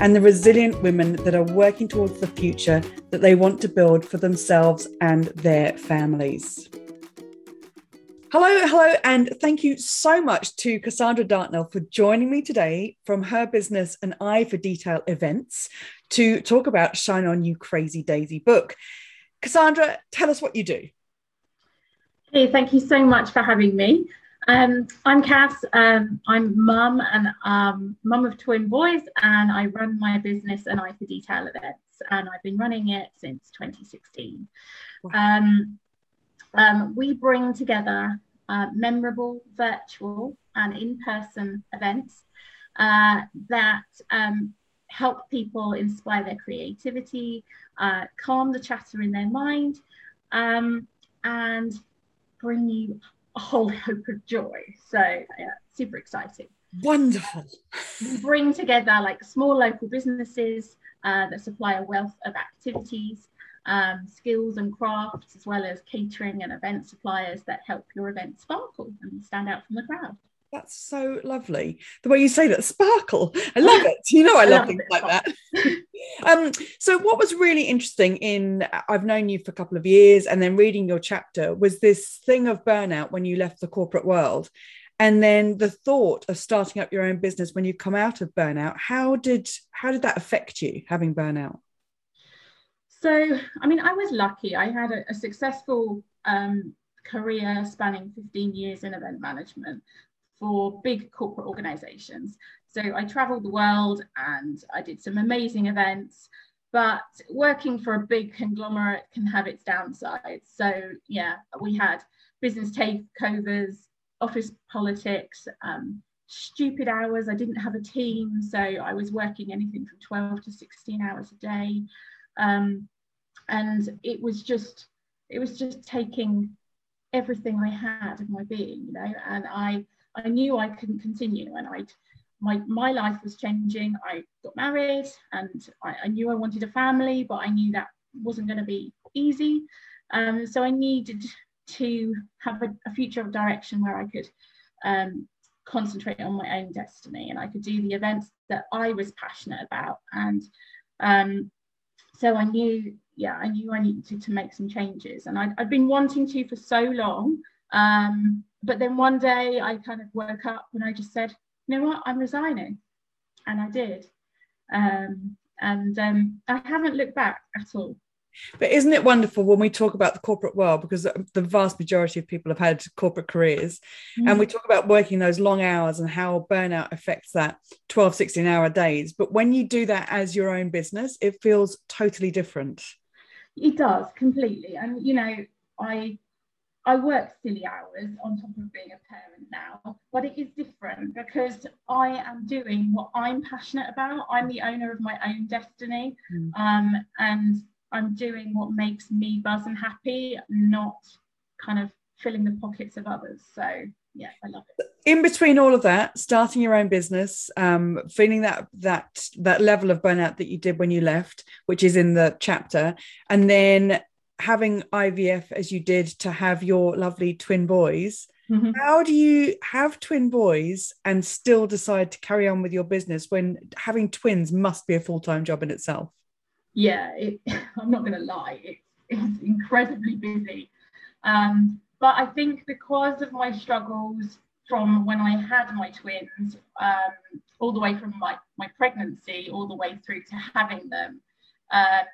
and the resilient women that are working towards the future that they want to build for themselves and their families. Hello, hello, and thank you so much to Cassandra Dartnell for joining me today from her business and Eye for Detail events to talk about Shine On You Crazy Daisy book. Cassandra, tell us what you do. Hey, thank you so much for having me. Um, I'm Cass. Um, I'm mum and um, mum of twin boys, and I run my business and Eye for Detail events, and I've been running it since 2016. Um, um, we bring together uh, memorable virtual and in-person events uh, that um, help people inspire their creativity, uh, calm the chatter in their mind, and bring you a whole hope of joy. So yeah, super exciting. Wonderful. We bring together like small local businesses uh, that supply a wealth of activities, um, skills and crafts, as well as catering and event suppliers that help your event sparkle and stand out from the crowd. That's so lovely. The way you say that, sparkle. I love it. You know, I, love things like that. um, so, what was really interesting in I've known you for a couple of years, and then reading your chapter was this thing of burnout when you left the corporate world, and then the thought of starting up your own business when you come out of burnout. How did how did that affect you having burnout? So, I mean, I was lucky. I had a, a successful um, career spanning 15 years in event management for big corporate organizations. So I traveled the world and I did some amazing events. But working for a big conglomerate can have its downsides. So, yeah, we had business takeovers, office politics, um, stupid hours. I didn't have a team. So I was working anything from 12 to 16 hours a day. Um, and it was just, it was just taking everything I had of my being, you know, and I I knew I couldn't continue and I'd my, my life was changing. I got married and I, I knew I wanted a family, but I knew that wasn't going to be easy. Um, so I needed to have a, a future of direction where I could um, concentrate on my own destiny and I could do the events that I was passionate about. And um, so I knew, yeah, I knew I needed to, to make some changes. And I'd, I'd been wanting to for so long. Um, but then one day I kind of woke up and I just said, you know what, I'm resigning. And I did. Um, and um, I haven't looked back at all. But isn't it wonderful when we talk about the corporate world? Because the vast majority of people have had corporate careers, mm. and we talk about working those long hours and how burnout affects that 12, 16 hour days. But when you do that as your own business, it feels totally different. It does completely. And, you know, I I work silly hours on top of being a parent now, but it is different because I am doing what I'm passionate about. I'm the owner of my own destiny, mm. um, and I'm doing what makes me buzz and happy, not kind of filling the pockets of others. So yeah, I love it. In between all of that, starting your own business, um, feeling that that that level of burnout that you did when you left, which is in the chapter, and then having IVF as you did to have your lovely twin boys, mm-hmm. how do you have twin boys and still decide to carry on with your business when having twins must be a full time job in itself? Yeah, it, I'm not going to lie, it, it's incredibly busy. Um, but I think because of my struggles from when I had my twins, um, all the way from my, my pregnancy, all the way through to having them, um,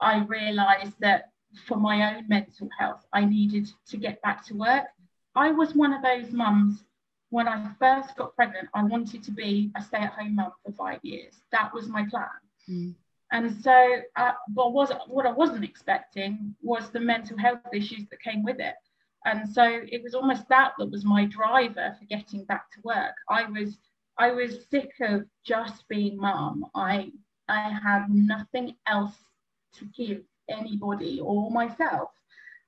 I realized that for my own mental health, I needed to get back to work. I was one of those mums when I first got pregnant, I wanted to be a stay at home mum for five years. That was my plan. Mm. And so, uh, what, was, what I wasn't expecting was the mental health issues that came with it. And so it was almost that that was my driver for getting back to work. I was I was sick of just being mum. I I had nothing else to give anybody or myself.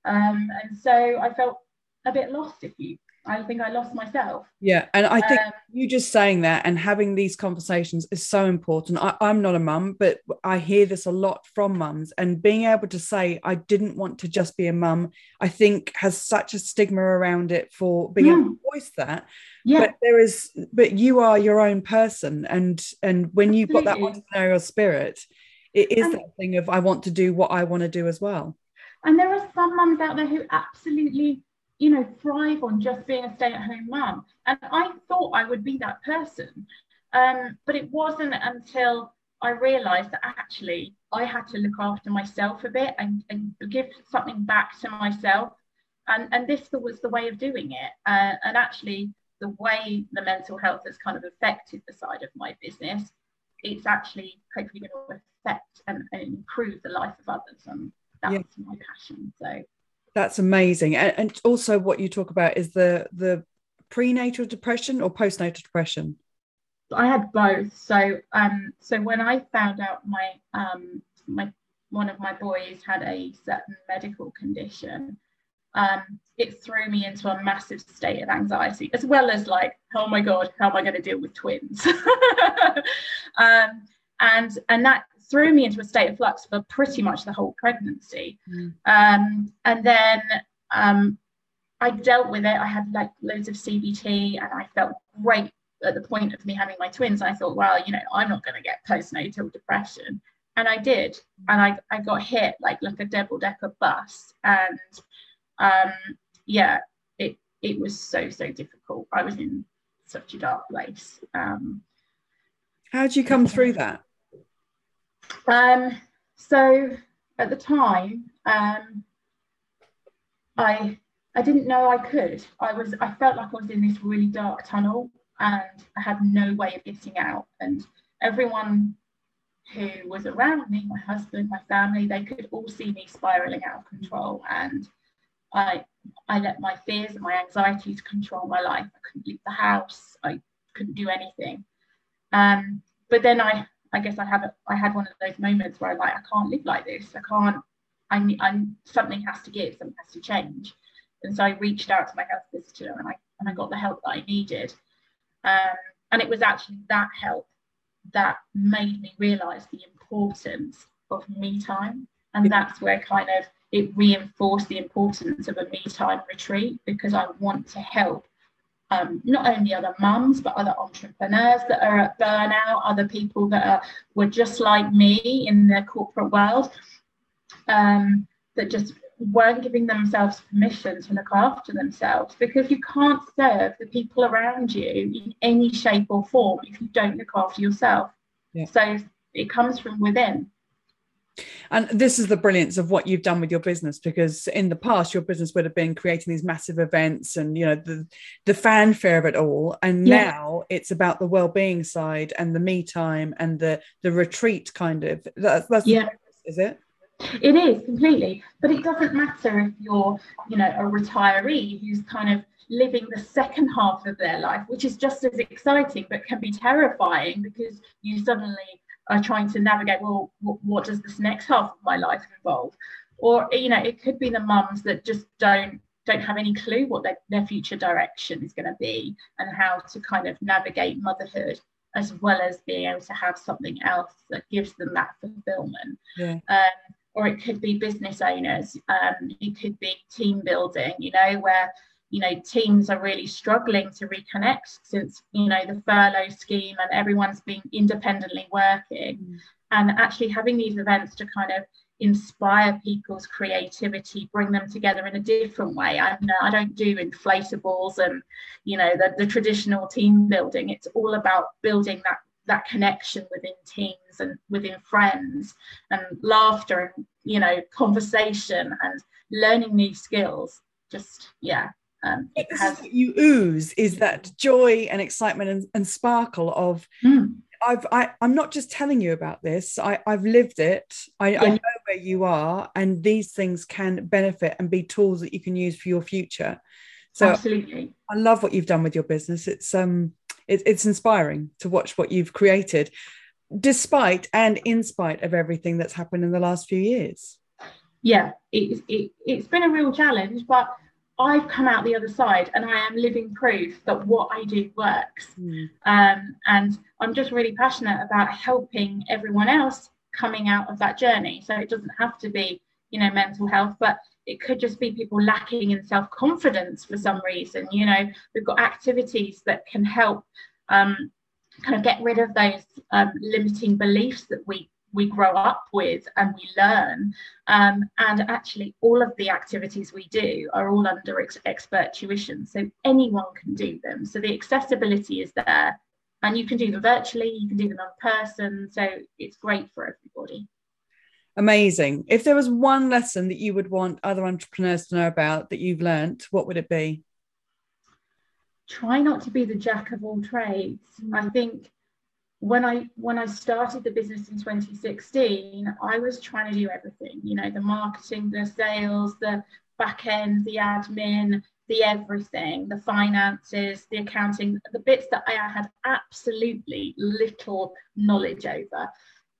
Um, and so I felt a bit lost if you I think I lost myself. Yeah. And I think um, you just saying that and having these conversations is so important. I, am not a mum, but I hear this a lot from mums. And being able to say, I didn't want to just be a mum, I think has such a stigma around it for being able to voice that. Yeah. But there is, but you are your own person. And and when you've got that entrepreneurial spirit, it is and, that thing of I want to do what I want to do as well. And there are some mums out there who absolutely you know, thrive on just being a stay at home mum. And I thought I would be that person. Um, but it wasn't until I realized that actually I had to look after myself a bit and, and give something back to myself. And, and this was the way of doing it. Uh, and actually, the way the mental health has kind of affected the side of my business, it's actually hopefully going to affect and, and improve the life of others. And that's yeah. my passion. So that's amazing. And, and also what you talk about is the the prenatal depression or postnatal depression. I had both. So um so when I found out my um my one of my boys had a certain medical condition, um, it threw me into a massive state of anxiety, as well as like, oh my god, how am I going to deal with twins? um, and and that threw me into a state of flux for pretty much the whole pregnancy. Mm. Um, and then um, I dealt with it. I had like loads of CBT and I felt great at the point of me having my twins. I thought, well, you know, I'm not going to get postnatal depression. And I did. And I, I got hit like like a double decker bus. And um, yeah, it it was so, so difficult. I was in such a dark place. Um, How did you come through that? Um, so at the time, um, I I didn't know I could. I was I felt like I was in this really dark tunnel and I had no way of getting out. And everyone who was around me, my husband, my family, they could all see me spiraling out of control. And I I let my fears and my anxieties control my life. I couldn't leave the house. I couldn't do anything. Um, but then I I guess I have a, I had one of those moments where I'm like I can't live like this. I can't. I need. I'm something has to give. Something has to change. And so I reached out to my health visitor and I and I got the help that I needed. Um, and it was actually that help that made me realise the importance of me time. And that's where kind of it reinforced the importance of a me time retreat because I want to help um, not only other mums, but other entrepreneurs that are at burnout, other people that are, were just like me in the corporate world, um, that just weren't giving themselves permission to look after themselves because you can't serve the people around you in any shape or form if you don't look after yourself. Yeah. So it comes from within. And this is the brilliance of what you've done with your business, because in the past your business would have been creating these massive events and you know the the fanfare of it all, and yeah. now it's about the well-being side and the me time and the the retreat kind of. That's, that's yeah. is it? It is completely, but it doesn't matter if you're, you know, a retiree who's kind of living the second half of their life, which is just as exciting but can be terrifying because you suddenly are trying to navigate well what, what does this next half of my life involve? Or you know it could be the mums that just don't don't have any clue what their, their future direction is going to be and how to kind of navigate motherhood as well as being able to have something else that gives them that fulfillment. Yeah. um, or it could be business owners. Um, it could be team building you know where you know teams are really struggling to reconnect since you know the furlough scheme and everyone's been independently working. Mm. and actually having these events to kind of inspire people's creativity bring them together in a different way. I know i don't do inflatables and you know the, the traditional team building. It's all about building that that connection within teams and within friends and laughter and you know conversation and learning new skills. Just yeah um, it has you ooze is that joy and excitement and, and sparkle of mm. I've I, I'm not just telling you about this. I, I've lived it. I, yeah. I know where you are, and these things can benefit and be tools that you can use for your future. So absolutely, I love what you've done with your business. It's um, it, it's inspiring to watch what you've created, despite and in spite of everything that's happened in the last few years. yeah, it, it, it's been a real challenge, but I've come out the other side and I am living proof that what I do works. Mm. Um, and I'm just really passionate about helping everyone else coming out of that journey. So it doesn't have to be, you know, mental health, but it could just be people lacking in self confidence for some reason. You know, we've got activities that can help um, kind of get rid of those um, limiting beliefs that we we grow up with and we learn. Um, and actually, all of the activities we do are all under ex- expert tuition. So anyone can do them. So the accessibility is there. And you can do them virtually, you can do them in person. So it's great for everybody. Amazing. If there was one lesson that you would want other entrepreneurs to know about that you've learned, what would it be? Try not to be the jack of all trades. I think when I when I started the business in 2016, I was trying to do everything, you know, the marketing, the sales, the back end, the admin, the everything, the finances, the accounting, the bits that I had absolutely little knowledge over.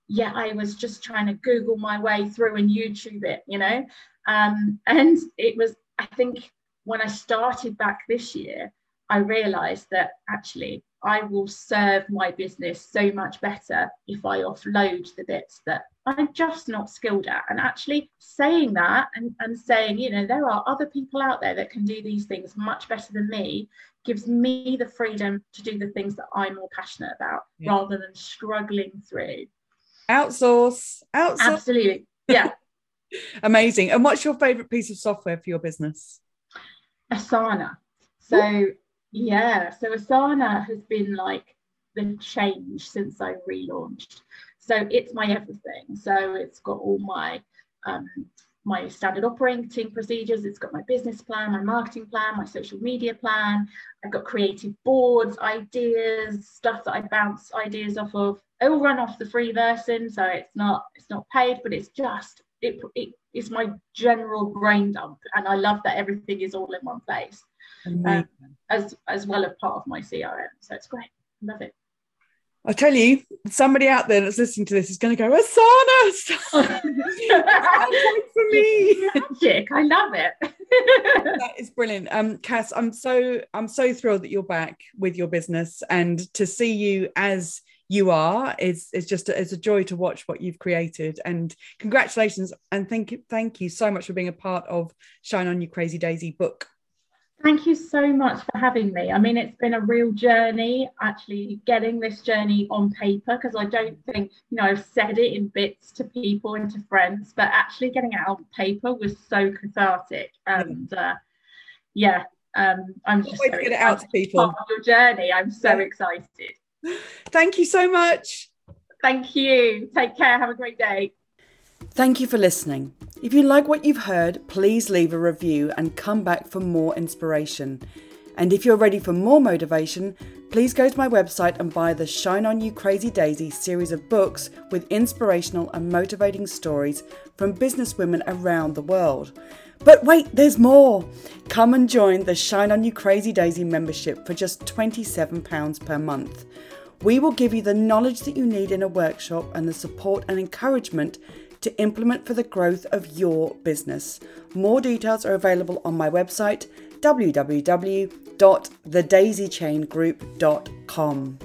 Yet I was just trying to Google my way through and YouTube it, you know. Um, and it was, I think, when I started back this year, I realized that actually I will serve my business so much better if I offload the bits that I'm just not skilled at. And actually saying that and, and saying, you know, there are other people out there that can do these things much better than me gives me the freedom to do the things that I'm more passionate about yeah. rather than struggling through. Outsource, outsource. Absolutely. Yeah. Amazing. And what's your favorite piece of software for your business? Asana. So Ooh yeah, so Asana has been like the change since I relaunched. So it's my everything. So it's got all my um, my standard operating procedures. It's got my business plan, my marketing plan, my social media plan. I've got creative boards, ideas, stuff that I bounce ideas off of. It will run off the free version, so it's not it's not paid, but it's just it, it it's my general brain dump, and I love that everything is all in one place um, as as well as part of my CRM. So it's great. Love it. I tell you, somebody out there that's listening to this is going to go, Asana, for me. Magic. I love it. that is brilliant. Um, Cass, I'm so I'm so thrilled that you're back with your business and to see you as you are is is just a, it's a joy to watch what you've created and congratulations and thank you thank you so much for being a part of Shine on You Crazy Daisy book. Thank you so much for having me. I mean, it's been a real journey actually getting this journey on paper because I don't think, you know, I've said it in bits to people and to friends, but actually getting it out on paper was so cathartic. And uh, yeah, um, I'm just so get it out to people. Part of your journey. I'm so excited. Thank you so much. Thank you. Take care. Have a great day. Thank you for listening. If you like what you've heard, please leave a review and come back for more inspiration. And if you're ready for more motivation, please go to my website and buy the Shine On You Crazy Daisy series of books with inspirational and motivating stories from businesswomen around the world. But wait, there's more! Come and join the Shine On You Crazy Daisy membership for just £27 per month. We will give you the knowledge that you need in a workshop and the support and encouragement to implement for the growth of your business. More details are available on my website www.thedaisychaingroup.com.